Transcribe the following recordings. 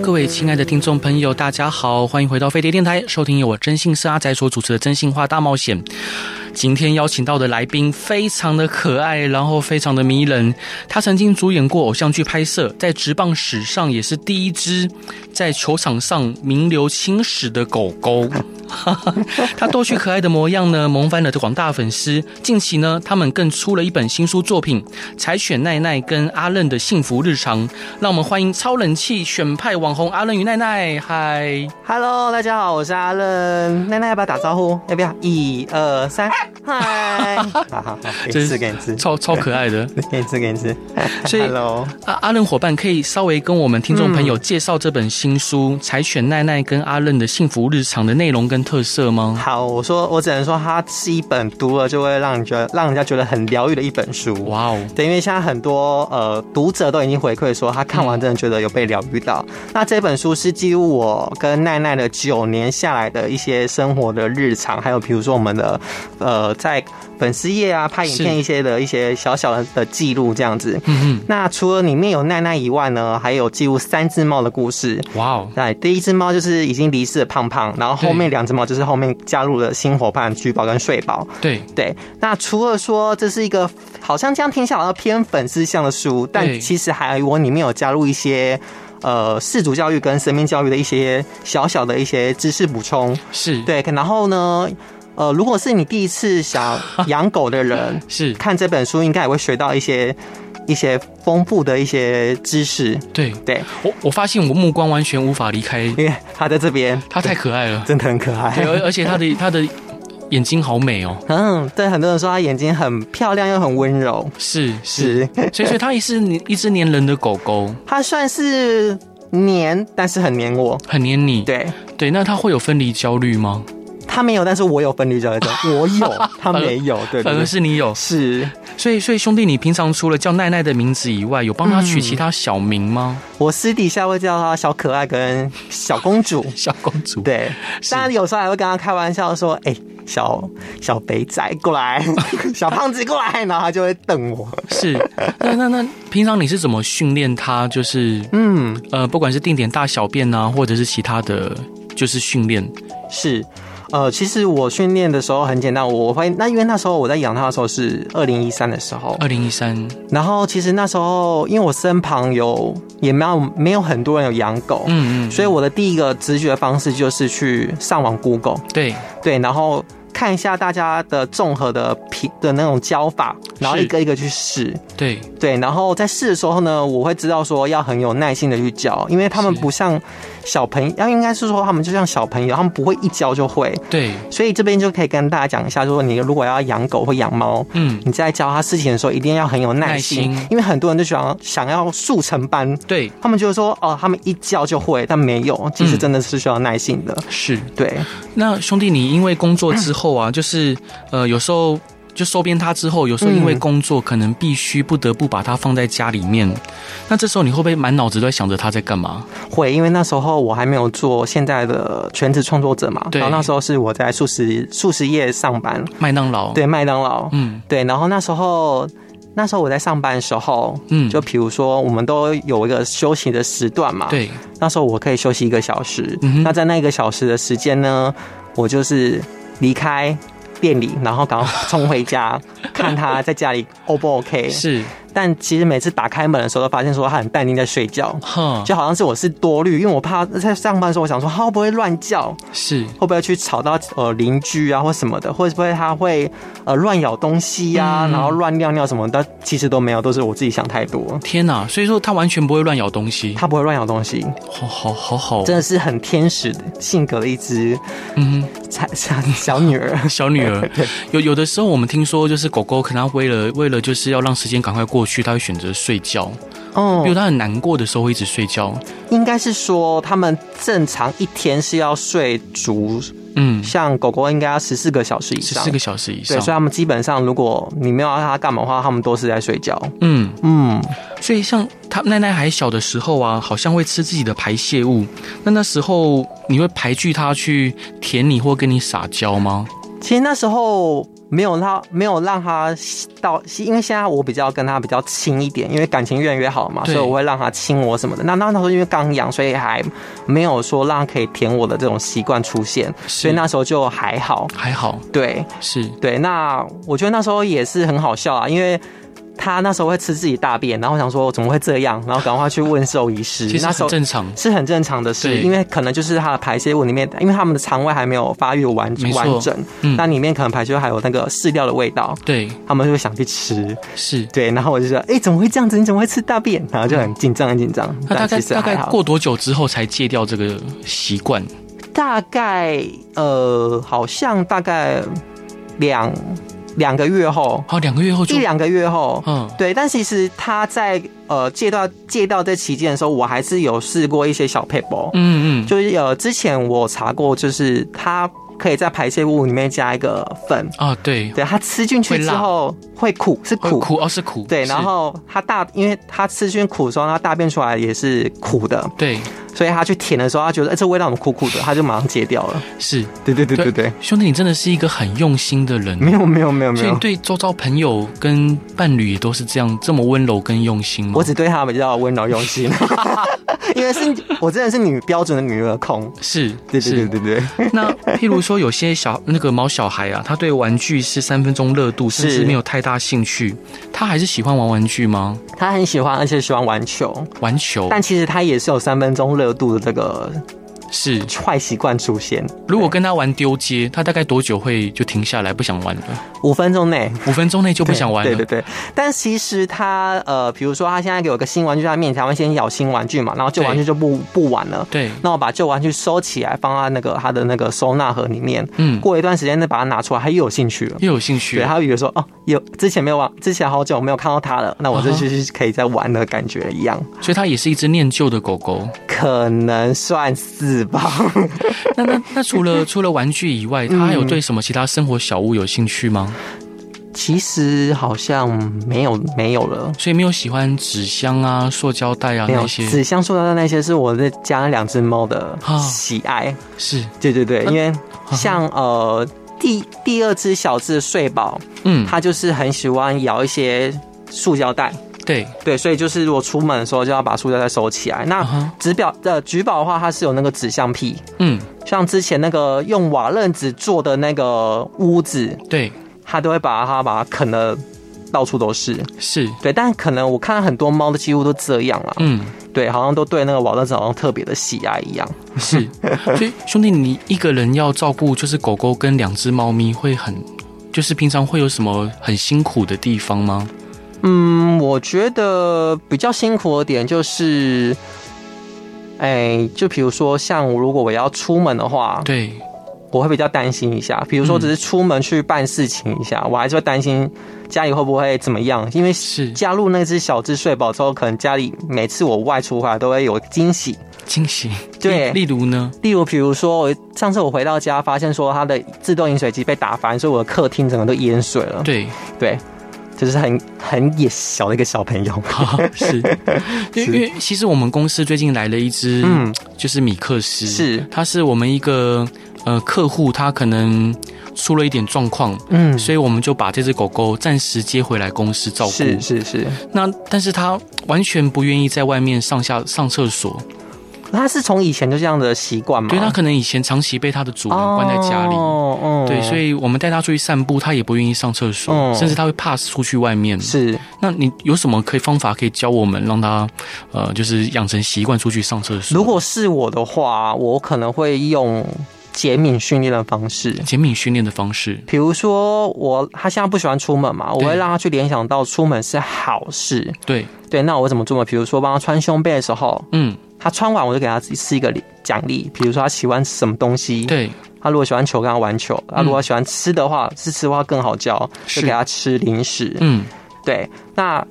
各位亲爱的听众朋友，大家好，欢迎回到飞碟电台，收听由我真性是阿仔所主持的《真心话大冒险》。今天邀请到的来宾非常的可爱，然后非常的迷人。他曾经主演过偶像剧拍摄，在职棒史上也是第一只在球场上名留青史的狗狗。他逗趣可爱的模样呢，萌翻了的广大粉丝。近期呢，他们更出了一本新书作品《柴犬奈奈跟阿任的幸福日常》。让我们欢迎超人气选派网红阿任与奈奈。嗨，Hello，大家好，我是阿任。奈奈要不要打招呼？要不要？一二三，嗨，好好好，给你吃，给你吃，超超可爱的，给你吃，给你吃。所以，Hello，阿阿任伙伴可以稍微跟我们听众朋友介绍这本新书《柴犬奈奈跟阿任的幸福日常》的内容跟特色吗？好，我说我只能说它是一本读了就会让你觉得让人家觉得很疗愈的一本书。哇哦，对，因为现在很多呃读者都已经回馈说他看完真的觉得有被疗愈到。嗯、那这本书是记录我跟奈奈的九年下来的一些生活的日常，还有比如说我们的呃在。粉丝页啊，拍影片一些的一些小小的的记录这样子。嗯嗯。那除了里面有奈奈以外呢，还有记录三只猫的故事。哇哦！对，第一只猫就是已经离世的胖胖，然后后面两只猫就是后面加入了新伙伴橘宝跟睡宝。对对。那除了说这是一个好像这样听起来好像偏粉丝向的书，但其实还我里面有加入一些呃世俗教育跟生命教育的一些小小的一些知识补充。是对，然后呢？呃，如果是你第一次想养狗的人，是看这本书，应该也会学到一些一些丰富的一些知识。对对，我我发现我目光完全无法离开，因为他在这边，他太可爱了，真的很可爱。对，而且他的他的眼睛好美哦。嗯，对，很多人说他眼睛很漂亮又很温柔。是是，所以所以他也是一只黏人的狗狗。他算是黏，但是很黏我，很黏你。对对，那他会有分离焦虑吗？他没有，但是我有分离焦虑症。我有，他没有，对，反而是你有。是，所以，所以兄弟，你平常除了叫奈奈的名字以外，有帮他取其他小名吗？我私底下会叫他小可爱跟小公主。小公主，对。当然有时候还会跟他开玩笑说：“哎，小小肥仔过来，小胖子过来。”然后他就会瞪我。是，那那那平常你是怎么训练他？就是，嗯呃，不管是定点大小便啊，或者是其他的就是训练，是。呃，其实我训练的时候很简单，我发现那因为那时候我在养它的时候是二零一三的时候，二零一三，然后其实那时候因为我身旁有也没有没有很多人有养狗，嗯嗯，所以我的第一个直觉方式就是去上网 Google，对。对，然后看一下大家的综合的品的那种教法，然后一个一个去试，对。对，然后在试的时候呢，我会知道说要很有耐心的去教，因为他们不像。小朋友，要应该是说他们就像小朋友，他们不会一教就会。对，所以这边就可以跟大家讲一下，就是说你如果要养狗或养猫，嗯，你在教他事情的时候，一定要很有耐心，耐心，因为很多人都喜欢想要速成班，对他们就是说哦，他们一教就会，但没有，其实真的是需要耐心的。是对。那兄弟，你因为工作之后啊，就是呃，有时候。就收编他之后，有时候因为工作，可能必须不得不把他放在家里面。那这时候你会不会满脑子都在想着他在干嘛？会，因为那时候我还没有做现在的全职创作者嘛。然后那时候是我在素食素食业上班，麦当劳。对，麦当劳。嗯，对。然后那时候那时候我在上班的时候，嗯，就比如说我们都有一个休息的时段嘛。对。那时候我可以休息一个小时。嗯。那在那一个小时的时间呢，我就是离开。店里，然后赶快冲回家，看他在家里 O 不 OK？是。但其实每次打开门的时候，都发现说他很淡定在睡觉，就好像是我是多虑，因为我怕在上班的时候，我想说他会不会乱叫，是。会不会去吵到呃邻居啊或什么的，会不会他会呃乱咬东西呀、啊，然后乱尿尿什么的，其实都没有，都是我自己想太多。天哪！所以说他完全不会乱咬东西，他不会乱咬东西，好好好好，真的是很天使的性格的一只嗯小小女儿，小女儿。有有的时候我们听说就是狗狗可能为了为了就是要让时间赶快过。过去他会选择睡觉，哦，比如他很难过的时候会一直睡觉。应该是说他们正常一天是要睡足嗯，像狗狗应该要十四个小时以上，十四个小时以上。对，所以他们基本上，如果你没有让它干嘛的话，他们都是在睡觉。嗯嗯，所以像他奈奈还小的时候啊，好像会吃自己的排泄物。那那时候你会排拒它去舔你或跟你撒娇吗？其实那时候。没有让没有让他到，因为现在我比较跟他比较亲一点，因为感情越来越好嘛，所以我会让他亲我什么的。那那时候因为刚养，所以还没有说让他可以舔我的这种习惯出现，所以那时候就还好，还好，对，是对。那我觉得那时候也是很好笑啊，因为。他那时候会吃自己大便，然后我想说怎么会这样，然后赶快去问兽医师。其实很正常，是很正常的事，因为可能就是他的排泄物里面，因为他们的肠胃还没有发育完完整，嗯，那里面可能排泄物还有那个饲料的味道，对，他们就会想去吃，是对，然后我就说，哎，怎么会这样子？你怎么会吃大便？然后就很紧张，很紧张。那大概大概过多久之后才戒掉这个习惯？大概呃，好像大概两。两个月后，好，两个月后就，一两个月后，嗯，对，但其实他在呃借到借到这期间的时候，我还是有试过一些小撇步，嗯嗯，就是呃之前我查过，就是他可以在排泄物里面加一个粉。啊，对，对，他吃进去之后会苦，是苦。苦哦，是苦，对，然后他大，因为他吃进去苦的时候，他大便出来也是苦的，对。所以他去舔的时候，他觉得哎，这味道怎么苦苦的，他就马上戒掉了。是，对对对对对，兄弟，你真的是一个很用心的人。没有没有没有没有，所以对周遭朋友跟伴侣也都是这样这么温柔跟用心吗？我只对他比较温柔用心，因为是 我真的是女标准的女儿控。是，对对对对对。那譬如说有些小那个毛小孩啊，他对玩具是三分钟热度，甚至没有太大兴趣，他还是喜欢玩玩具吗？他很喜欢，而且喜欢玩球。玩球，但其实他也是有三分钟热度的这个。是坏习惯出现。如果跟他玩丢接，他大概多久会就停下来不想玩了？五分钟内，五分钟内就不想玩了。对对对。但其实他呃，比如说他现在给我个新玩具在他面前，会先咬新玩具嘛，然后旧玩具就不不玩了。对。那我把旧玩具收起来，放在那个他的那个收纳盒里面。嗯。过一段时间再把它拿出来，他又有兴趣了。又有兴趣。对，他会以为说哦，有之前没有玩，之前好久没有看到他了，那我这就是可以再玩的感觉一样。所以它也是一只念旧的狗狗。可能算是吧。那那那除了除了玩具以外，他还有对什么其他生活小物有兴趣吗？其实好像没有没有了，所以没有喜欢纸箱啊、塑胶袋啊那些。纸箱、塑胶袋那些是我在家两只猫的喜爱。是，对对对，因为像呃第第二只小只的睡宝，嗯，它就是很喜欢咬一些塑胶袋。对对，所以就是如果出门的时候就要把塑料袋收起来。那纸表的橘宝的话，它是有那个纸橡皮。嗯，像之前那个用瓦楞纸做的那个屋子，对，它都会把它把它啃的到处都是。是对，但可能我看很多猫的几乎都这样啊。嗯，对，好像都对那个瓦楞纸好像特别的喜爱一样。是，所以兄弟，你一个人要照顾就是狗狗跟两只猫咪，会很就是平常会有什么很辛苦的地方吗？嗯，我觉得比较辛苦的点就是，哎、欸，就比如说像如果我要出门的话，对，我会比较担心一下。比如说只是出门去办事情一下，嗯、我还是会担心家里会不会怎么样，因为是加入那只小只睡宝之后，可能家里每次我外出回来都会有惊喜，惊喜。对，例如呢？例如比如说我上次我回到家，发现说它的自动饮水机被打翻，所以我的客厅整个都淹水了。对对。就是很很野小的一个小朋友，是，因为因为其实我们公司最近来了一只，嗯，就是米克斯，是，它是我们一个呃客户，他可能出了一点状况，嗯，所以我们就把这只狗狗暂时接回来公司照顾，是是是，那但是他完全不愿意在外面上下上厕所。他是从以前就这样的习惯吗？对，他可能以前长期被他的主人关在家里，哦哦、对，所以我们带他出去散步，他也不愿意上厕所，哦、甚至他会怕出去外面。是，那你有什么可以方法可以教我们，让他呃，就是养成习惯出去上厕所？如果是我的话，我可能会用减敏训练的方式。减敏训练的方式，比如说我他现在不喜欢出门嘛，我会让他去联想到出门是好事。对对，那我怎么做呢？比如说帮他穿胸背的时候，嗯。他穿完，我就给他吃一个奖励，比如说他喜欢什么东西。对，他如果喜欢球，跟他玩球；他如果喜欢吃的话，是吃的话更好教，就给他吃零食。嗯，对，那。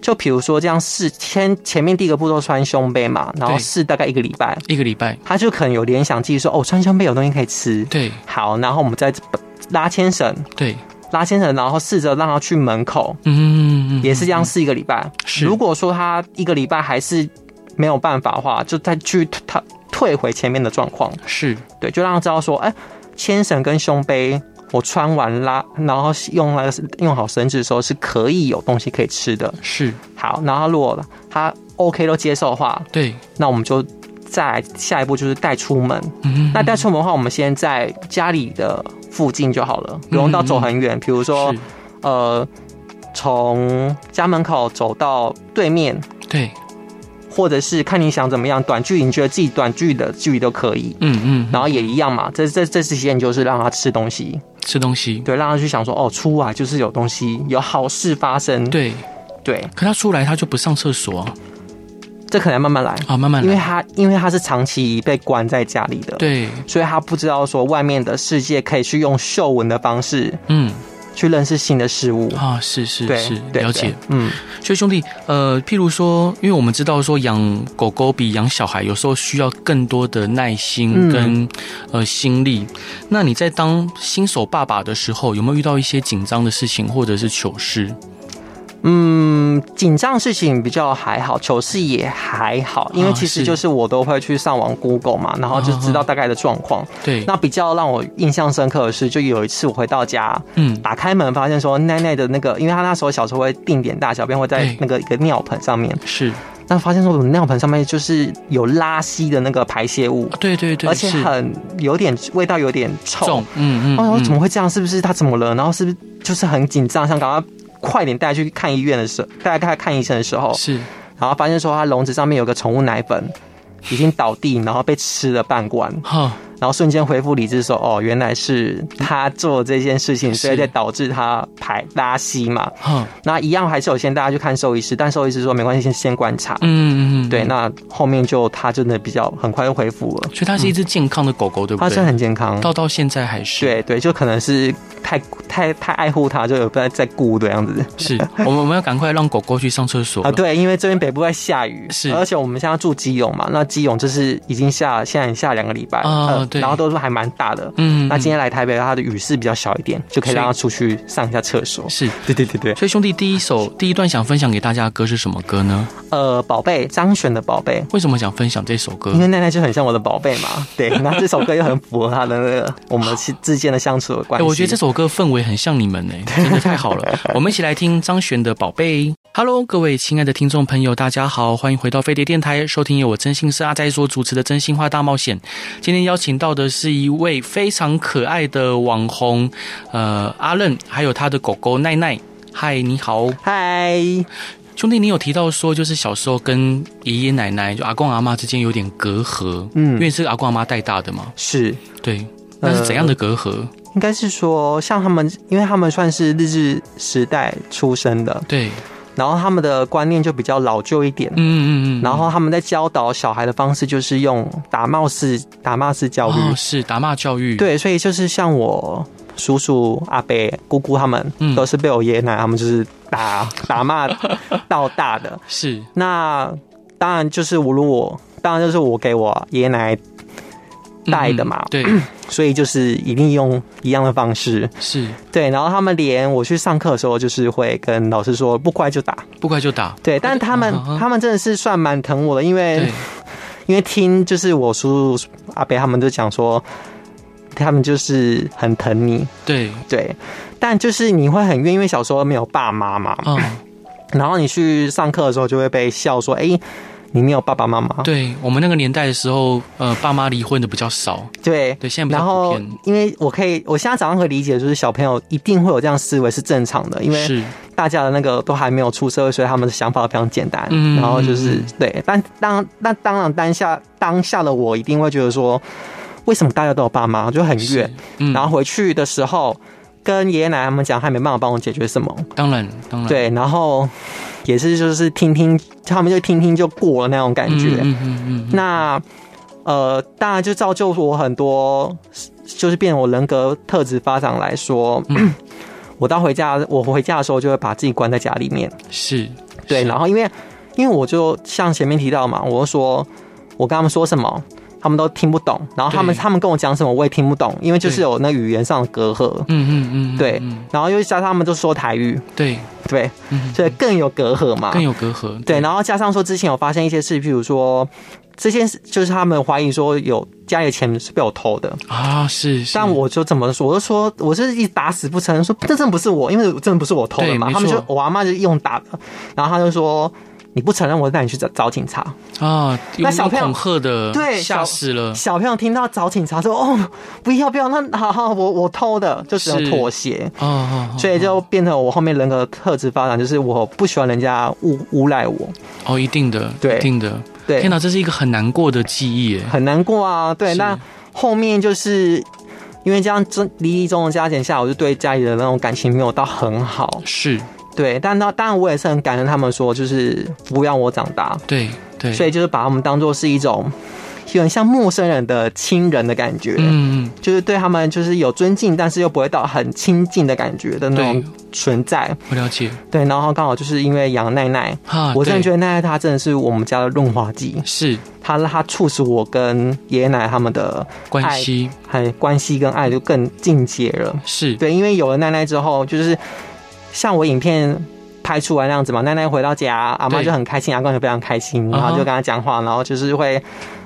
就比如说这样试，先前面第一个步骤穿胸杯嘛，然后试大概一个礼拜，一个礼拜，他就可能有联想记忆说，哦，穿胸杯有东西可以吃。对，好，然后我们再拉牵绳，对，拉牵绳，然后试着让他去门口，嗯嗯嗯嗯，也是这样试一个礼拜。是，如果说他一个礼拜还是没有办法的话，就再去他退回前面的状况。是对，就让他知道说，哎，牵绳跟胸杯。我穿完拉，然后用那个用好绳子的时候是可以有东西可以吃的。是好，然后如果他 OK 都接受的话，对，那我们就再下一步就是带出门。嗯，那带出门的话，我们先在家里的附近就好了，不用到走很远。比如说，呃，从家门口走到对面。对。或者是看你想怎么样，短距离你觉得自己短距离的距离都可以，嗯嗯，然后也一样嘛。这这这次实验就是让他吃东西，吃东西，对，让他去想说哦，出来就是有东西，有好事发生，对。对。可他出来他就不上厕所啊，这可能要慢慢来。啊，慢慢来，因为他因为他是长期被关在家里的，对，所以他不知道说外面的世界可以去用嗅闻的方式，嗯。去认识新的事物。啊，是是是，了解，嗯，所以兄弟，呃，譬如说，因为我们知道说养狗狗比养小孩有时候需要更多的耐心跟、嗯、呃心力，那你在当新手爸爸的时候，有没有遇到一些紧张的事情或者是糗事？嗯，紧张事情比较还好，糗事也还好，因为其实就是我都会去上网 Google 嘛，然后就知道大概的状况。对，那比较让我印象深刻的是，就有一次我回到家，嗯，打开门发现说奈奈的那个，因为她那时候小时候会定点大小便会在那个一个尿盆上面，是，那发现说我的尿盆上面就是有拉稀的那个排泄物，对对对，而且很有点味道，有点臭，嗯嗯，然后怎么会这样？是不是他怎么了？然后是不是就是很紧张，想赶快。快点带去看医院的时候，带他看医生的时候，是，然后发现说他笼子上面有个宠物奶粉，已经倒地，然后被吃了半罐。哈。然后瞬间恢复理智，说：“哦，原来是他做这件事情，所以在导致他排拉稀嘛。”嗯，那一样还是有先大家去看兽医师，但兽医师说没关系，先先观察。嗯嗯嗯，对。那后面就他真的比较很快就恢复了，所以它是一只健康的狗狗，对不对？它是很健康，到到现在还是。对对，就可能是太太太爱护它，就有在在顾的样子。是我们我们要赶快让狗狗去上厕所啊！对，因为这边北部在下雨，是，而且我们现在住基隆嘛，那基隆就是已经下现在下两个礼拜了。对，然后都是还蛮大的，嗯，那今天来台北，它的雨势比较小一点，就可以让他出去上一下厕所。是，对对对对。所以兄弟，第一首第一段想分享给大家的歌是什么歌呢？呃，宝贝，张悬的宝贝。为什么想分享这首歌？因为奈奈就很像我的宝贝嘛。对，那这首歌又很符合他的那个我们之间的相处的关系。我觉得这首歌氛围很像你们呢，真的太好了。我们一起来听张悬的宝贝。Hello，各位亲爱的听众朋友，大家好，欢迎回到飞碟电台，收听由我真心是阿仔所主持的《真心话大冒险》。今天邀请到的是一位非常可爱的网红，呃，阿任，还有他的狗狗奈奈。嗨，你好，嗨，兄弟，你有提到说，就是小时候跟爷爷奶奶，就阿公阿妈之间有点隔阂，嗯，因为是阿公阿妈带大的嘛，是对，那是怎样的隔阂？呃，应该是说，像他们，因为他们算是日治时代出生的，对。然后他们的观念就比较老旧一点，嗯嗯嗯。然后他们在教导小孩的方式就是用打骂式打骂式教育，哦，是打骂教育。对，所以就是像我叔叔、阿伯、姑姑他们，都是被我爷爷奶奶他们就是打打骂到大的。是，那当然就是我如果当然就是我给我爷爷奶奶。带的嘛，对，所以就是一定用一样的方式，是对。然后他们连我去上课的时候，就是会跟老师说不乖就打，不乖就打。对，但是他们他们真的是算蛮疼我的，因为 因为听就是我叔叔阿伯他们都讲说，他们就是很疼你，对对。但就是你会很怨，因为小时候没有爸妈嘛，嗯，然后你去上课的时候就会被笑说，哎。你没有爸爸妈妈？对，我们那个年代的时候，呃，爸妈离婚的比较少。对对，现在比较普遍。然后，因为我可以，我现在早上可以理解，就是小朋友一定会有这样思维是正常的，因为大家的那个都还没有出社会，所以他们的想法非常简单。嗯，然后就是对，但当那当然当下当下的我一定会觉得说，为什么大家都有爸妈，就很怨。嗯，然后回去的时候跟爷爷奶奶他们讲，还没办法帮我解决什么。当然，当然，对，然后。也是，就是听听，他们就听听就过了那种感觉。嗯嗯嗯。那呃，当然就造就我很多，就是变我人格特质发展来说，我到回家，我回家的时候就会把自己关在家里面。是。对，然后因为因为我就像前面提到嘛，我就说我跟他们说什么。他们都听不懂，然后他们他们跟我讲什么我也听不懂，因为就是有那语言上的隔阂。嗯嗯嗯，对。然后又加上他们都说台语，对对，所以更有隔阂嘛，更有隔阂。对，然后加上说之前有发生一些事，譬如说这件事就是他们怀疑说有家里的钱是被我偷的啊，是。但我就怎么说，我就说我是一打死不承认，说这真的不是我，因为真的不是我偷的嘛。他们就我阿妈就用打的，然后他就说。你不承认，我带你去找找警察啊！那小朋友恐吓的，对，吓死了。小朋友听到找警察说：“哦，不要不要，那 好好，我我偷的，就只能妥协。”哦，所以就变成我后面人格特质发展，就是我不喜欢人家诬诬赖我。哦，一定的，对，一定的，对。天哪，这是一个很难过的记忆，哎，很难过啊。对，那后面就是因为这样，离异中的加减下，我就对家里的那种感情没有到很好。是。对，但当当然我也是很感恩他们说，就是抚养我长大。对对，所以就是把他们当做是一种有点像陌生人的亲人的感觉。嗯嗯，就是对他们就是有尊敬，但是又不会到很亲近的感觉的那种存在。我了解。对，然后刚好就是因为杨奈奈，我真的觉得奈奈她真的是我们家的润滑剂。是，她她促使我跟爷爷奶奶他们的关系，还关系跟爱就更进阶了。是对，因为有了奈奈之后，就是。像我影片拍出来那样子嘛，奈奈回到家，阿妈就很开心，阿公也非常开心，然后就跟他讲话，然后就是会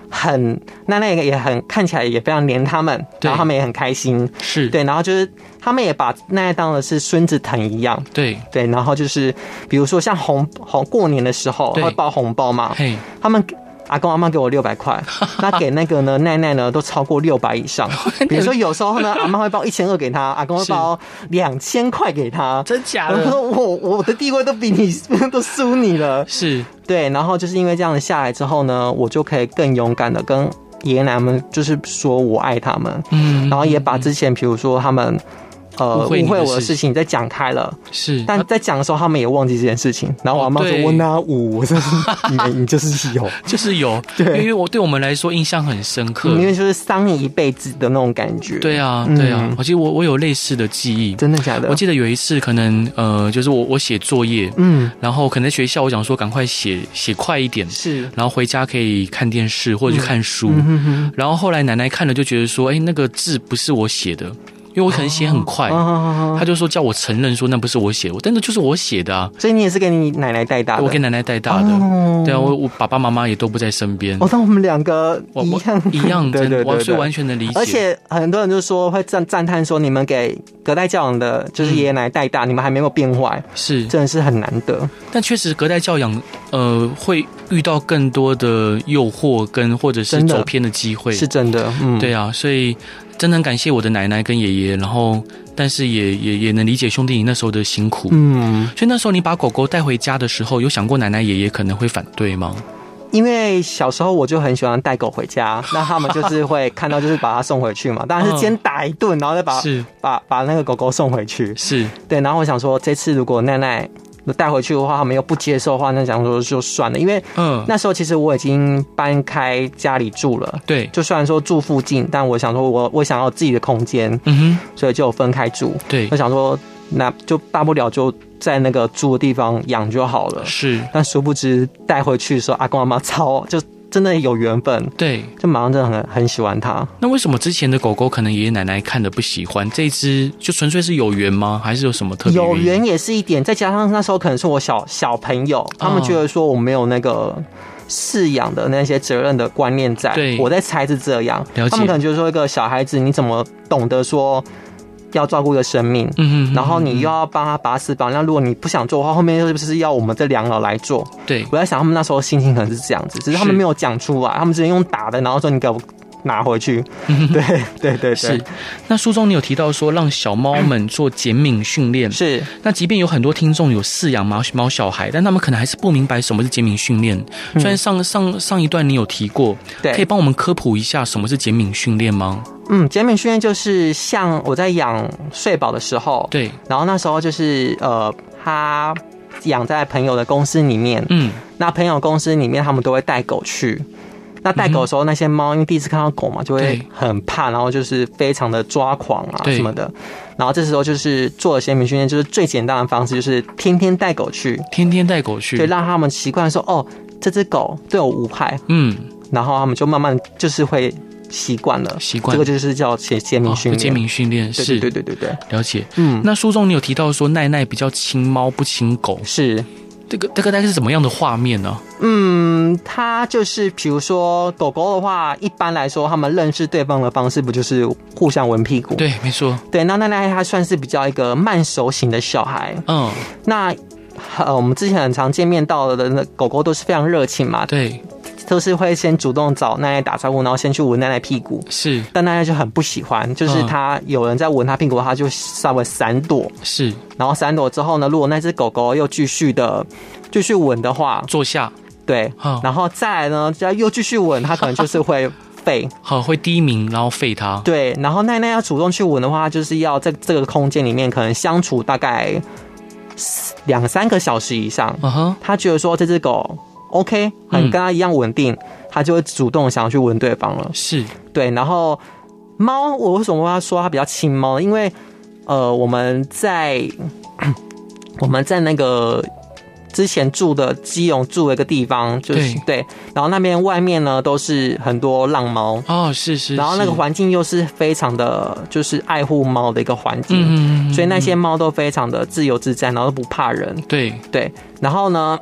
很奈奈也很看起来也非常黏他们，然后他们也很开心，是。对，然后就是他们也把奈奈当的是孙子疼一样，对。对，然后就是比如说像红红过年的时候会包红包嘛，他们。阿公阿妈给我六百块，那给那个呢奈奈呢都超过六百以上。比如说有时候呢，阿妈会包一千二给他，阿公会包两千块给他。真假的？我说我我的地位都比你都输你了。是对，然后就是因为这样子下来之后呢，我就可以更勇敢的跟爷爷奶奶们就是说我爱他们。嗯，然后也把之前比如说他们。呃，误会我的事情。再讲开了，是，但在讲的时候，他们也忘记这件事情。然后我妈说：“我哪五，我就是你，你就是有，就是有。”对，因为我对我们来说印象很深刻，因为就是伤你一辈子的那种感觉。对啊，对啊，我记得我我有类似的记忆，真的假的？我记得有一次，可能呃，就是我我写作业，嗯，然后可能在学校，我讲说赶快写写快一点，是，然后回家可以看电视或者去看书。然后后来奶奶看了就觉得说：“哎，那个字不是我写的。”因为我可能写很快，他就说叫我承认说那不是我写的，我真的就是我写的啊。所以你也是给你奶奶带大的？我给奶奶带大的，对啊，我我爸爸妈妈也都不在身边。我当我们两个一样一样，对对对，是完全的理解。而且很多人就说会赞赞叹说，你们给隔代教养的，就是爷爷奶奶带大，你们还没有变坏，是真的是很难得。但确实隔代教养，呃，会遇到更多的诱惑跟或者是走偏的机会，是真的。嗯，对啊，所以。真的很感谢我的奶奶跟爷爷，然后但是也也也能理解兄弟你那时候的辛苦，嗯，所以那时候你把狗狗带回家的时候，有想过奶奶爷爷可能会反对吗？因为小时候我就很喜欢带狗回家，那他们就是会看到就是把它送回去嘛，当然是先打一顿，然后再把是。把把那个狗狗送回去，是。对，然后我想说这次如果奶奶。带回去的话，他们又不接受的话，那想说就算了。因为嗯，那时候其实我已经搬开家里住了。对，就虽然说住附近，但我想说我我想要自己的空间。嗯哼，所以就分开住。对，我想说那就大不了就在那个住的地方养就好了。是，但殊不知带回去的时候，阿公阿妈超就。真的有缘分，对，就马上真的很很喜欢它。那为什么之前的狗狗可能爷爷奶奶看的不喜欢，这只就纯粹是有缘吗？还是有什么特别？有缘也是一点，再加上那时候可能是我小小朋友，他们觉得说我没有那个饲养的那些责任的观念在，对，我在猜是这样。他们可能就是说一个小孩子，你怎么懂得说？要照顾一个生命，嗯哼，然后你又要帮他拔屎把尿，那如果你不想做的话，后面是不是要我们这两老来做？对，我在想他们那时候心情可能是这样子，只是他们没有讲出来，他们直接用打的，然后说你给我。拿回去，对对对，是。那书中你有提到说，让小猫们做减敏训练，是。那即便有很多听众有饲养猫猫小孩，但他们可能还是不明白什么是减敏训练。虽然上上上一段你有提过，对，可以帮我们科普一下什么是减敏训练吗？嗯，减敏训练就是像我在养睡宝的时候，对，然后那时候就是呃，他养在朋友的公司里面，嗯，那朋友公司里面他们都会带狗去。那带狗的时候，那些猫因为第一次看到狗嘛，就会很怕，然后就是非常的抓狂啊什么的。然后这时候就是做了鲜明训练，就是最简单的方式，就是天天带狗去，天天带狗去，对，让他们习惯说哦，这只狗对我无害，嗯，然后他们就慢慢就是会习惯了，习惯。这个就是叫写鲜明训练，先名训练是，对对对对对，了解。嗯，那书中你有提到说奈奈比较亲猫不亲狗，是。这个这个大概是怎么样的画面呢？嗯，它就是比如说狗狗的话，一般来说，他们认识对方的方式不就是互相闻屁股？对，没错。对，那奈奈它算是比较一个慢熟型的小孩。嗯，那呃，我们之前很常见面到的那狗狗都是非常热情嘛。对。都是会先主动找奈奈打招呼，然后先去闻奈奈屁股。是，但奈奈就很不喜欢，就是他有人在闻他屁股，他就稍微闪躲。是，然后闪躲之后呢，如果那只狗狗又继续的继续闻的话，坐下。对，然后再来呢，只要又继续闻，它可能就是会吠，好，会低鸣，然后吠它。对，然后奈奈要主动去闻的话，就是要在这个空间里面可能相处大概两三个小时以上。嗯哼，他觉得说这只狗。OK，很跟他一样稳定，他就会主动想要去闻对方了。是对，然后猫，我为什么跟他说它比较亲猫？因为呃，我们在 我们在那个之前住的基隆住的一个地方，就是对，然后那边外面呢都是很多浪猫哦，是是，然后那个环境又是非常的，就是爱护猫的一个环境，嗯所以那些猫都非常的自由自在，然后都不怕人。对对，然后呢？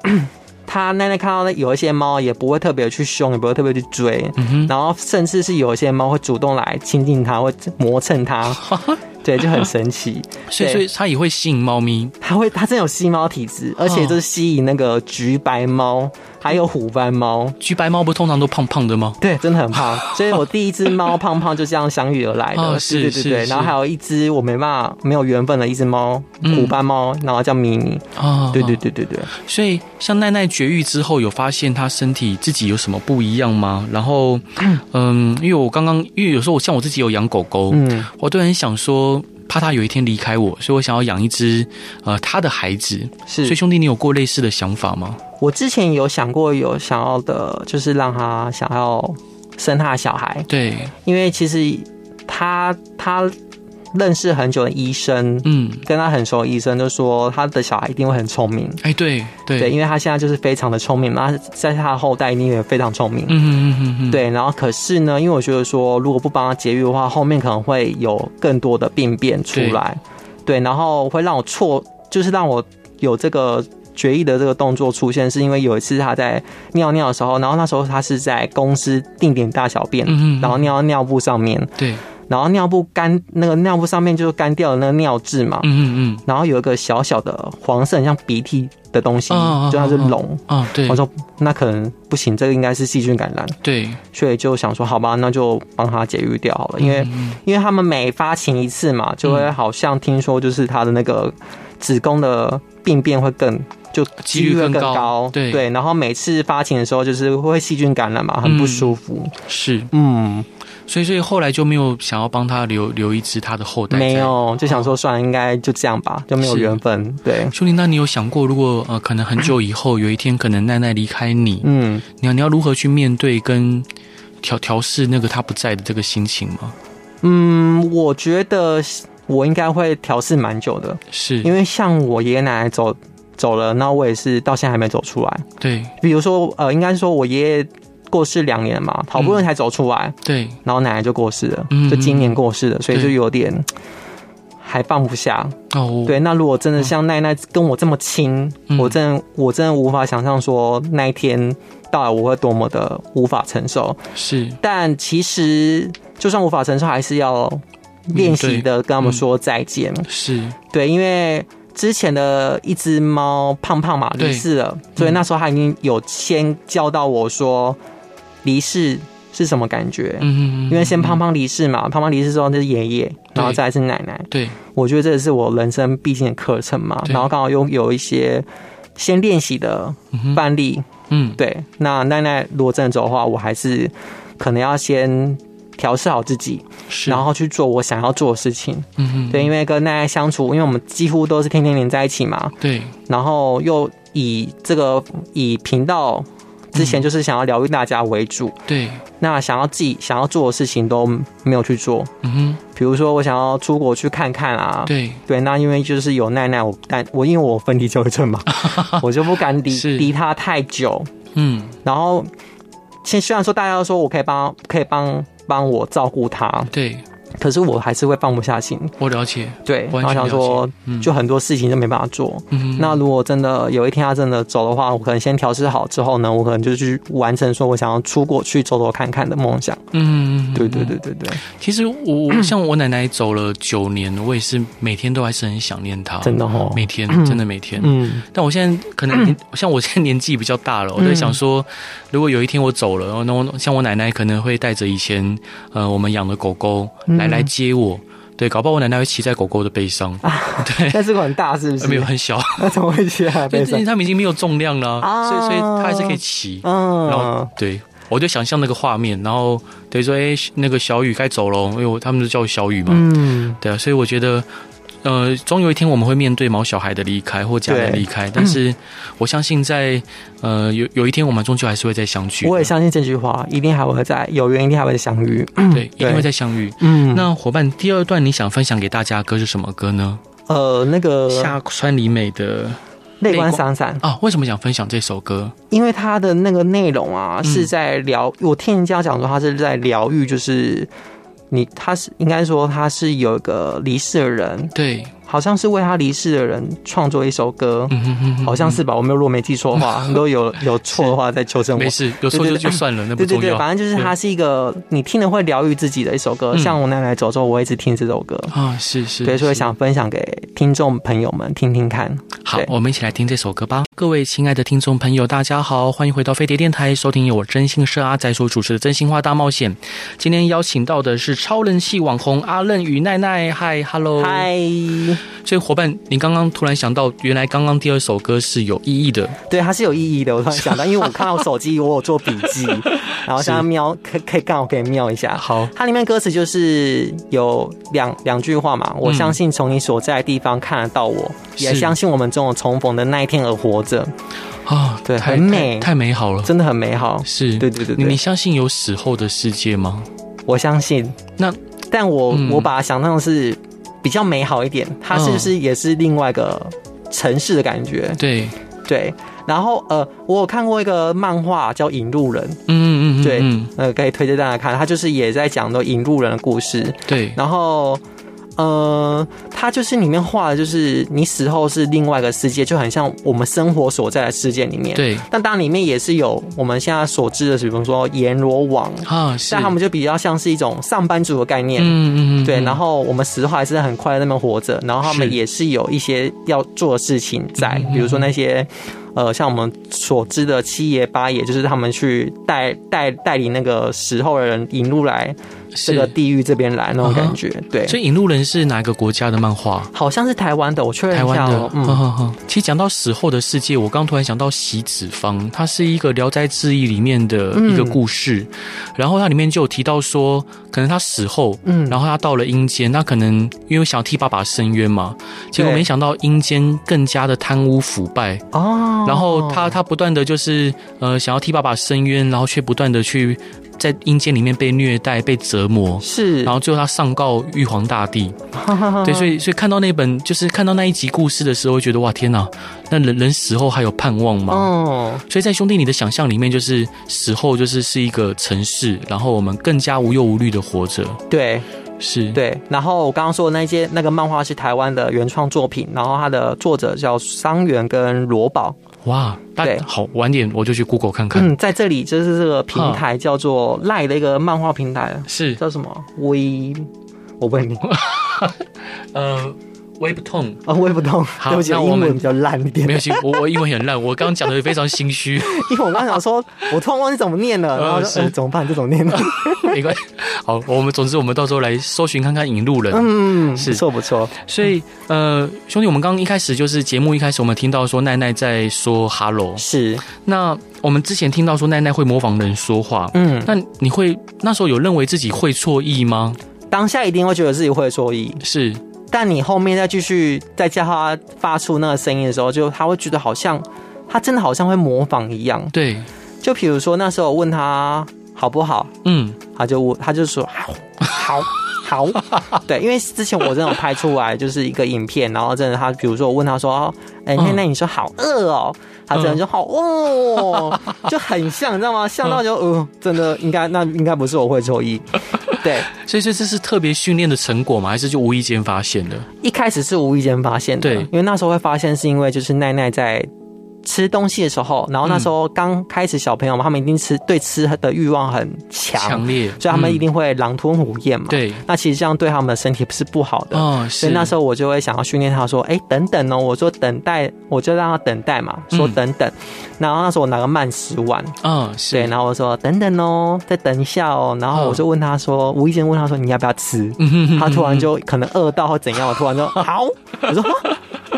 他奶奶看到有一些猫，也不会特别去凶，也不会特别去追，嗯，然后甚至是有一些猫会主动来亲近它，会磨蹭它。对，就很神奇。所以，所以它也会吸引猫咪。它会，它真有吸猫体质，而且就是吸引那个橘白猫，还有虎斑猫。橘白猫不通常都胖胖的吗？对，真的很胖。所以我第一只猫胖胖就这样相遇而来的。是，对对对对。然后还有一只我没办法、没有缘分的一只猫，虎斑猫，然后叫咪咪。哦，对对对对对。所以，像奈奈绝育之后，有发现它身体自己有什么不一样吗？然后，嗯，因为我刚刚，因为有时候我像我自己有养狗狗，嗯，我都很想说。怕他有一天离开我，所以我想要养一只呃他的孩子。是，所以兄弟，你有过类似的想法吗？我之前有想过，有想要的，就是让他想要生他的小孩。对，因为其实他他。认识很久的医生，嗯，跟他很熟的医生就说，他的小孩一定会很聪明。哎，对对对，因为他现在就是非常的聪明嘛，在他的后代一定也非常聪明。嗯嗯嗯嗯，对。然后可是呢，因为我觉得说，如果不帮他节育的话，后面可能会有更多的病变出来。对，对，然后会让我错，就是让我有这个决议的这个动作出现，是因为有一次他在尿尿的时候，然后那时候他是在公司定点大小便，嗯，然后尿到尿布上面，对。然后尿布干，那个尿布上面就是干掉的那个尿渍嘛。嗯嗯嗯。然后有一个小小的黄色，很像鼻涕的东西，哦、就像是脓。啊、哦，对。我说那可能不行，这个应该是细菌感染。对。所以就想说，好吧，那就帮他解育掉好了。因为，嗯、因为他们每发情一次嘛，就会好像听说，就是他的那个子宫的病变会更，就几率会更高。对对。然后每次发情的时候，就是会细菌感染嘛，很不舒服。嗯、是。嗯。所以，所以后来就没有想要帮他留留一只他的后代。没有，就想说算了，应该就这样吧，就没有缘分。对，兄弟，那你有想过，如果呃，可能很久以后有一天，可能奈奈离开你，嗯，你要你要如何去面对跟调调试那个他不在的这个心情吗？嗯，我觉得我应该会调试蛮久的，是因为像我爷爷奶奶走走了，那我也是到现在还没走出来。对，比如说呃，应该是说我爷爷。过世两年嘛，好不容易才走出来，嗯、对，然后奶奶就过世了，就今年过世了，嗯、所以就有点还放不下哦。对，那如果真的像奈奈跟我这么亲，嗯、我真的我真的无法想象说那一天到来我会多么的无法承受。是，但其实就算无法承受，还是要练习的跟他们说再见。嗯、是对，因为。之前的一只猫胖胖嘛离世了，所以那时候他已经有先教到我说离世是什么感觉。嗯嗯，因为先胖胖离世嘛，胖胖离世之后那是爷爷，然后再来是奶奶。对，我觉得这是我人生必经的课程嘛。然后刚好又有一些先练习的范例。嗯，对。那奈奈如果真的走的话，我还是可能要先。调试好自己，然后去做我想要做的事情。嗯哼，对，因为跟奈奈相处，因为我们几乎都是天天黏在一起嘛。对，然后又以这个以频道之前就是想要疗愈大家为主，对，那想要自己想要做的事情都没有去做，嗯哼，比如说我想要出国去看看啊，对。对，那因为就是有奈奈，我但我因为我分离焦虑症嘛，我就不敢离离他太久，嗯，然后，现虽然说大家都说我可以帮可以帮帮我照顾他，对。可是我还是会放不下心。我了解，对，我想说，就很多事情就没办法做。嗯，那如果真的有一天他真的走的话，我可能先调试好之后呢，我可能就去完成说我想要出国去走走看看的梦想。嗯，对对对对对。其实我像我奶奶走了九年，我也是每天都还是很想念她。真的哦，每天真的每天。嗯，但我现在可能像我现在年纪比较大了，我在想说，如果有一天我走了，那我像我奶奶可能会带着以前呃我们养的狗狗。来来接我，对，搞不好我奶奶会骑在狗狗的背上，啊、对，但是很大是不是？没有很小，那怎么会骑在背上？因为他们已经没有重量了，啊、所以所以它还是可以骑。嗯，然后对，我就想象那个画面，然后等于说，哎，那个小雨该走了，因为我他们就叫我小雨嘛，嗯，对啊，所以我觉得。呃，总有一天我们会面对毛小孩的离开或家人离开，但是我相信在呃有有一天我们终究还是会再相聚。我也相信这句话，一定还会再有缘，一定还会再相遇。对，一定会再相遇。嗯，那伙伴，第二段你想分享给大家的歌是什么歌呢？呃，那个下川里美的《泪光闪闪》啊。为什么想分享这首歌？因为它的那个内容啊，是在疗。嗯、我听人家讲说，他是在疗愈，就是。你他是应该说他是有一个离世的人，对。好像是为他离世的人创作一首歌，好像是吧？我没有，如果没记错的话，如果有有错的话再纠正我。没事，有错就就算了，那不重要。对对对，反正就是它是一个你听了会疗愈自己的一首歌。像我奶奶走之后，我一直听这首歌啊，是是，对，所以想分享给听众朋友们听听看。好，我们一起来听这首歌吧。各位亲爱的听众朋友，大家好，欢迎回到飞碟电台，收听由我真心社阿仔所主持的《真心话大冒险》。今天邀请到的是超人气网红阿任与奈奈。嗨，Hello，嗨。所以伙伴，你刚刚突然想到，原来刚刚第二首歌是有意义的。对，它是有意义的。我突然想到，因为我看到手机，我有做笔记，然后想要瞄，可可以刚好可以瞄一下。好，它里面歌词就是有两两句话嘛。我相信从你所在的地方看得到我，也相信我们这种重逢的那一天而活着。啊，对，很美，太美好了，真的很美好。是，对对对。你相信有死后的世界吗？我相信。那，但我我把它想象的是。比较美好一点，它是不是也是另外一个城市的感觉？对对，然后呃，我有看过一个漫画叫《引路人》，嗯嗯嗯，对，呃，可以推荐大家看，它就是也在讲的引路人的故事。对，然后。呃，它就是里面画的，就是你死后是另外一个世界，就很像我们生活所在的世界里面。对，但当然里面也是有我们现在所知的，比如说阎罗王啊，是但他们就比较像是一种上班族的概念。嗯嗯嗯。对，然后我们死后还是很快乐那么活着，然后他们也是有一些要做的事情在，比如说那些。呃，像我们所知的七爷八爷，就是他们去带带带领那个时候的人引入来这个地狱这边来那种感觉。Uh huh. 对，所以引路人是哪个国家的漫画？好像是台湾的，我确认一下。台湾的，嗯。其实讲到死后的世界，我刚突然想到席子方，它是一个《聊斋志异》里面的一个故事，嗯、然后它里面就有提到说，可能他死后，嗯，然后他到了阴间，那可能因为想要替爸爸伸冤嘛，结果没想到阴间更加的贪污腐败哦。然后他他不断的就是呃想要替爸爸伸冤，然后却不断的去在阴间里面被虐待、被折磨，是。然后最后他上告玉皇大帝，对，所以所以看到那本就是看到那一集故事的时候，会觉得哇天哪，那人人死后还有盼望吗？哦。所以在兄弟你的想象里面，就是死后就是是一个城市，然后我们更加无忧无虑的活着。对。是对，然后我刚刚说的那些那个漫画是台湾的原创作品，然后它的作者叫桑原跟罗宝。哇，对，好，晚点我就去 Google 看看。嗯，在这里就是这个平台叫做赖的一个漫画平台，是叫什么？微，我问你，呃。Webtoon 啊，Webtoon，对不起，英文比较烂一点。没有行，我我 英文很烂，我刚刚讲的非常心虚。因为我刚刚想说，我突然忘记怎么念了，然后是怎么办？这种念了，没关系。好，我们总之我们到时候来搜寻看看引路人。嗯，是不错不错。所以呃，兄弟，我们刚刚一开始就是节目一开始，我们听到说奈奈在说 “hello”，是。那我们之前听到说奈奈会模仿人说话，嗯，那你会那时候有认为自己会错意吗？当下一定会觉得自己会错意，是。但你后面再继续再叫他发出那个声音的时候，就他会觉得好像他真的好像会模仿一样。对，就比如说那时候我问他好不好，嗯，他就我他就说好，好。好，对，因为之前我真的有拍出来就是一个影片，然后真的他，比如说我问他说，哎，那那你说好饿哦，他真的就好哦，就很像，你知道吗？像到就，呃，真的应该那应该不是我会错意，对，所以说这是特别训练的成果吗？还是就无意间发现的？一开始是无意间发现的，对，因为那时候会发现是因为就是奈奈在。吃东西的时候，然后那时候刚开始小朋友嘛，他们一定吃对吃的欲望很强，强烈，所以他们一定会狼吞虎咽嘛。对，那其实这样对他们的身体是不好的。哦，所以那时候我就会想要训练他说：“哎，等等哦，我说等待，我就让他等待嘛，说等等。”然后那时候我拿个慢食碗，嗯，对，然后我说等等哦，再等一下哦。然后我就问他说，无意间问他说：“你要不要吃？” 他突然就可能饿到或怎样，我突然就好，我说。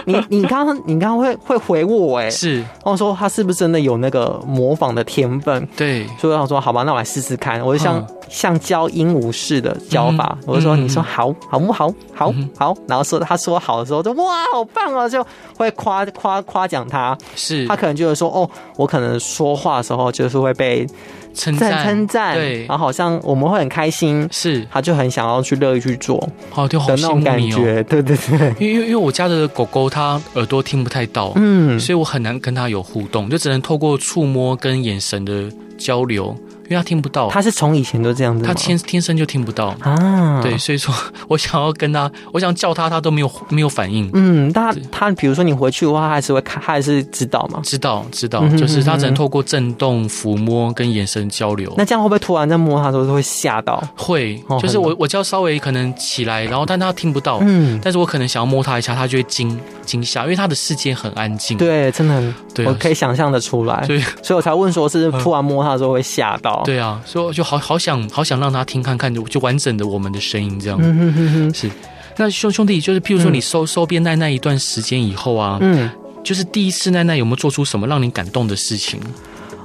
你你刚刚你刚刚会会回我哎，是，然后说他是不是真的有那个模仿的天分？对，所以我说好吧，那我来试试看。我就像像教鹦鹉式的教法，我就说你说好好不好？好好，然后说他说好的时候就哇好棒哦，就会夸夸夸奖他。是，他可能就是说哦，我可能说话的时候就是会被。称赞称赞，对，然后好像我们会很开心，是，他就很想要去乐意去做，好，就好那种感觉，对对对，因为因为我家的狗狗它耳朵听不太到，嗯，所以我很难跟它有互动，就只能透过触摸跟眼神的交流。因为他听不到，他是从以前都这样子，他天天生就听不到啊。对，所以说我想要跟他，我想叫他，他都没有没有反应。嗯，他他比如说你回去的话，他还是会看，他还是知道吗？知道知道，就是他只能透过震动、抚摸跟眼神交流。那这样会不会突然在摸他的时候都会吓到？会，就是我我叫稍微可能起来，然后但他听不到，嗯，但是我可能想要摸他一下，他就会惊惊吓，因为他的世界很安静。对，真的很，对，我可以想象的出来。所以所以我才问说，是突然摸他的时候会吓到？对啊，所以就好好想好想让他听看看，就就完整的我们的声音这样。嗯哼哼哼，是。那兄兄弟，就是譬如说你收收编奈奈一段时间以后啊，嗯，就是第一次奈奈有没有做出什么让你感动的事情？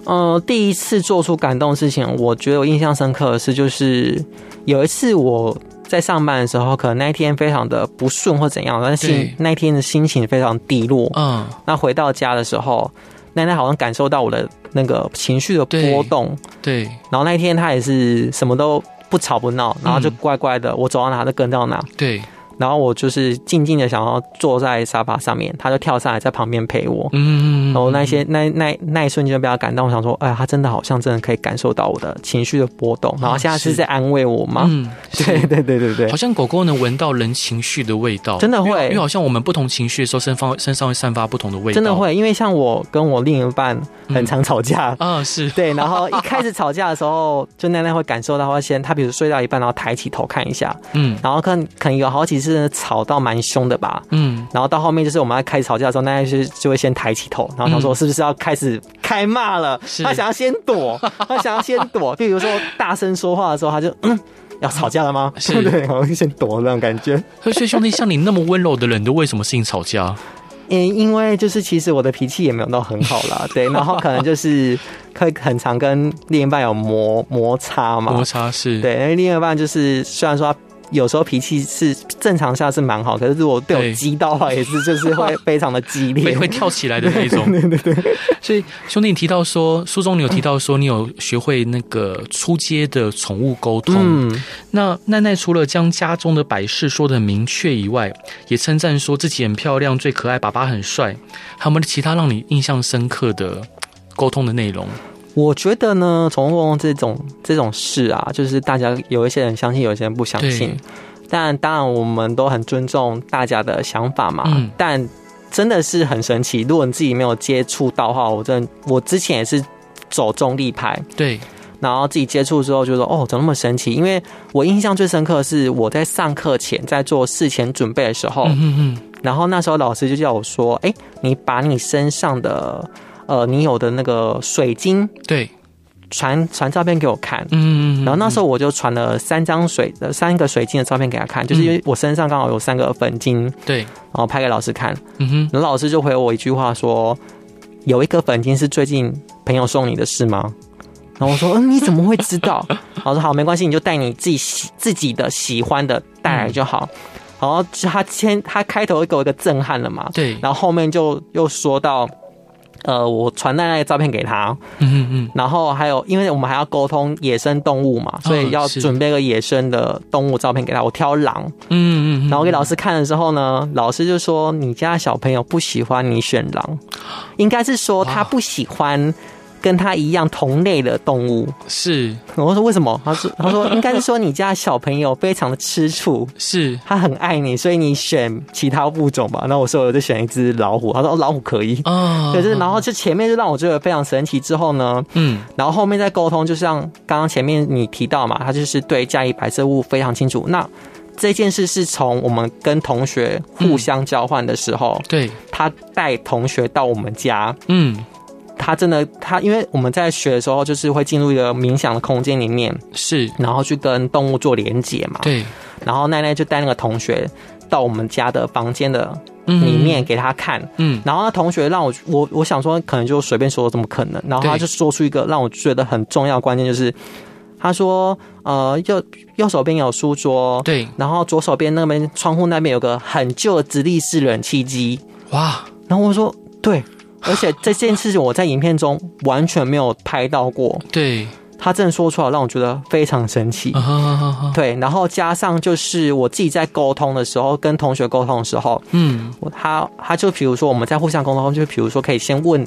呃，第一次做出感动的事情，我觉得我印象深刻的是，就是有一次我在上班的时候，可能那一天非常的不顺或怎样，但是那一天的心情非常低落。嗯，那回到家的时候。奈奈好像感受到我的那个情绪的波动，对，对，然后那一天他也是什么都不吵不闹，然后就乖乖的，我走到哪就跟到哪，对。然后我就是静静的想要坐在沙发上面，他就跳上来在旁边陪我。嗯，然后那些那那那一瞬间被他感动，我想说，哎呀，他真的好像真的可以感受到我的情绪的波动。然后现在是在安慰我吗？嗯，对对对对对，好像狗狗能闻到人情绪的味道，真的会，因为好像我们不同情绪的时候，身方身上会散发不同的味道。真的会，因为像我跟我另一半很常吵架啊，是 对。然后一开始吵架的时候，就奈奈会感受到，会先他比如睡到一半，然后抬起头看一下，嗯，然后可能可能有好几次吵到。蛮凶的吧，嗯，然后到后面就是我们在开始吵架的时候，那就就会先抬起头，然后他说是不是要开始开骂了？嗯、他想要先躲，他想要先躲，比如说大声说话的时候，他就嗯，要吵架了吗？是 对，好像先躲那种感觉。所以兄弟，像你那么温柔的人，都为什么事情吵架？嗯，因为就是其实我的脾气也没有到很好啦，对，然后可能就是会很常跟另一半有摩摩擦嘛，摩擦是对，因为另一半就是虽然说他。有时候脾气是正常下是蛮好，可是如果被我激到的话，也是就是会非常的激烈，会 会跳起来的那种。对对对。所以兄弟，你提到说书中你有提到说你有学会那个出街的宠物沟通。嗯。那奈奈除了将家中的摆饰说得很明确以外，也称赞说自己很漂亮、最可爱，爸爸很帅。还有没有其他让你印象深刻的沟通的内容？我觉得呢，宠物沟通这种这种事啊，就是大家有一些人相信，有一些人不相信。但当然，我们都很尊重大家的想法嘛。嗯。但真的是很神奇，如果你自己没有接触到的话，我真的我之前也是走中立派。对。然后自己接触之后，就说哦，怎么那么神奇？因为我印象最深刻的是我在上课前，在做事前准备的时候，嗯嗯。然后那时候老师就叫我说：“哎，你把你身上的。”呃，你有的那个水晶，对，传传照片给我看，嗯，然后那时候我就传了三张水的三个水晶的照片给他看，就是因为我身上刚好有三个粉晶，对，然后拍给老师看，嗯哼，然后老师就回我一句话说，有一个粉晶是最近朋友送你的是吗？然后我说，嗯，你怎么会知道？老师好，没关系，你就带你自己喜自己的喜欢的带来就好。然后他先他开头给我一个震撼了嘛，对，然后后面就又说到。呃，我传带那个照片给他，嗯嗯嗯，然后还有，因为我们还要沟通野生动物嘛，所以要准备个野生的动物照片给他。我挑狼，嗯嗯，然后给老师看了之后呢，老师就说：“你家小朋友不喜欢你选狼，应该是说他不喜欢。”跟他一样同类的动物是，我说为什么？他说他说应该是说你家小朋友非常的吃醋，是他很爱你，所以你选其他物种吧。那我说我就选一只老虎。他说老虎可以啊，可是然后就前面就让我觉得非常神奇。之后呢，嗯，然后后面再沟通，就像刚刚前面你提到嘛，他就是对家里摆设物非常清楚。那这件事是从我们跟同学互相交换的时候，对，他带同学到我们家，嗯。他真的，他因为我们在学的时候，就是会进入一个冥想的空间里面，是，然后去跟动物做连接嘛。对。然后奈奈就带那个同学到我们家的房间的里面给他看，嗯。然后那同学让我，我我想说，可能就随便说，怎么可能？然后他就说出一个让我觉得很重要的关键，就是他说，呃，右右手边有书桌，对。然后左手边那边窗户那边有个很旧的直立式冷气机，哇。然后我说，对。而且这件事情我在影片中完全没有拍到过，对，他真的说出来让我觉得非常神奇，对，然后加上就是我自己在沟通的时候，跟同学沟通的时候，嗯，他他就比如说我们在互相沟通，就比如说可以先问。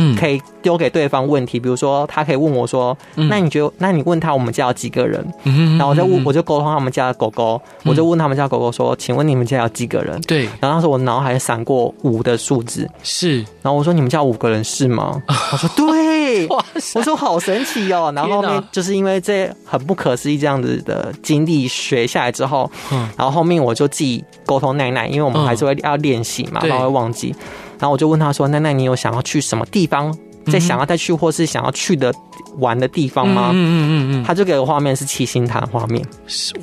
嗯，可以丢给对方问题，比如说他可以问我说：“嗯、那你觉得？那你问他我们家有几个人？”嗯、然后我就问，我就沟通他们家的狗狗，嗯、我就问他们家狗狗说：“请问你们家有几个人？”对。然后当时我脑海闪过五的数字，是。然后我说：“你们家五个人是吗？” 他说：“对。”我说：“好神奇哦。”然后后面就是因为这很不可思议这样子的经历学下来之后，嗯，然后后面我就自己沟通奶奶，因为我们还是会要练习嘛，不然会忘记。然后我就问他说：“奈奈，你有想要去什么地方？再想要再去，或是想要去的玩的地方吗？”嗯嗯嗯嗯。他就给我画面是七星潭画面。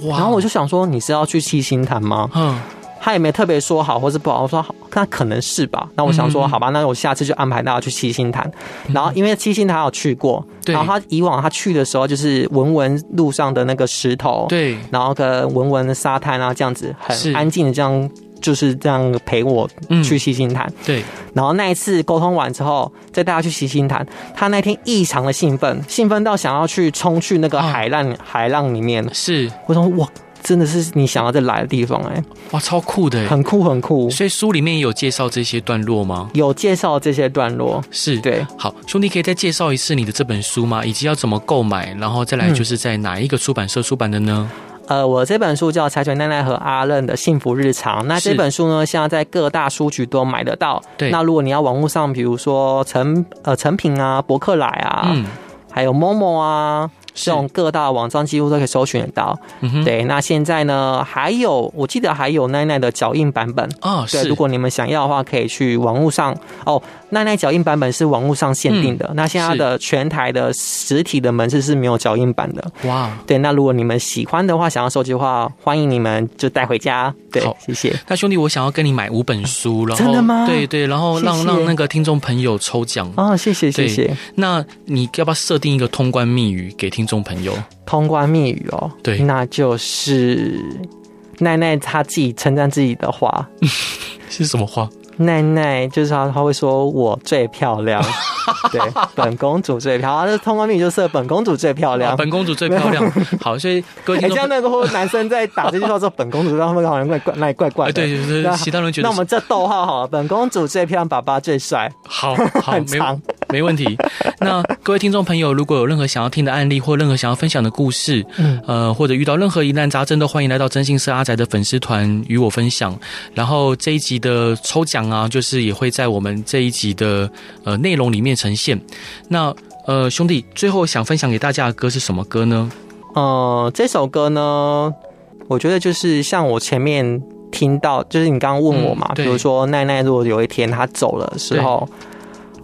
哇！然后我就想说：“你是要去七星潭吗？”嗯。他也没特别说好或是不好。我说好：“那可能是吧。”那我想说：“好吧，那我下次就安排大家去七星潭。”然后因为七星潭有去过，然后他以往他去的时候就是闻闻路上的那个石头，对，然后跟闻闻沙滩啊，这样子很安静的这样。就是这样陪我去七星潭，对。然后那一次沟通完之后，再带他去七星潭，他那天异常的兴奋，兴奋到想要去冲去那个海浪海浪里面。是，我说哇，真的是你想要再来的地方哎，哇，超酷的，很酷很酷。所以书里面有介绍这些段落吗？有介绍这些段落，是对。好，兄弟可以再介绍一次你的这本书吗？以及要怎么购买？然后再来就是在哪一个出版社出版的呢？呃，我这本书叫《柴犬奈奈和阿任的幸福日常》。那这本书呢，现在在各大书局都买得到。对。那如果你要网络上，比如说成呃成品啊、博客来啊，嗯，还有 Momo 啊。这种各大网站几乎都可以搜寻得到。嗯、对，那现在呢，还有我记得还有奈奈的脚印版本啊。对，如果你们想要的话，可以去网络上哦。奈奈脚印版本是网络上限定的。嗯、那现在的全台的实体的门市是没有脚印版的。哇，对，那如果你们喜欢的话，想要收集的话，欢迎你们就带回家。对，好谢谢。那兄弟，我想要跟你买五本书，然后真的吗？对对，然后让让那个听众朋友抽奖啊。谢谢谢谢。那你要不要设定一个通关密语给听众？众朋友，通关密语哦，对，那就是奈奈她自己称赞自己的话，是什么话？奈奈就是他，他会说我最漂亮，对，本公主最漂亮。这通关密语就是本公主最漂亮，本公主最漂亮。好，所以各位听众，像那个男生在打这句话说本公主，让他们好像怪怪，那怪怪的。对，就是其他人觉得。那我们这逗号好了，本公主最漂亮，爸爸最帅。好，好，很长，没问题。那各位听众朋友，如果有任何想要听的案例，或任何想要分享的故事，嗯，呃，或者遇到任何疑难杂症，都欢迎来到真心社阿宅的粉丝团与我分享。然后这一集的抽奖。啊，就是也会在我们这一集的呃内容里面呈现。那呃，兄弟，最后想分享给大家的歌是什么歌呢？呃，这首歌呢，我觉得就是像我前面听到，就是你刚刚问我嘛，嗯、比如说奈奈如果有一天她走了的时候，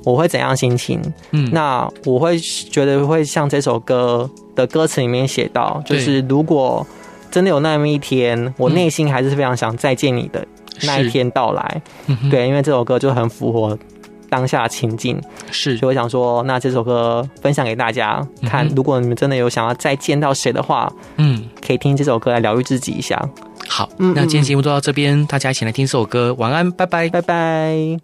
我会怎样心情？嗯，那我会觉得会像这首歌的歌词里面写到，就是如果真的有那么一天，我内心还是非常想再见你的。那一天到来，嗯、对，因为这首歌就很符合当下情境，是，所以我想说，那这首歌分享给大家看，如果你们真的有想要再见到谁的话，嗯，可以听这首歌来疗愈自己一下。好，那今天节目就到这边，大家一起来听这首歌，晚安，拜拜，拜拜。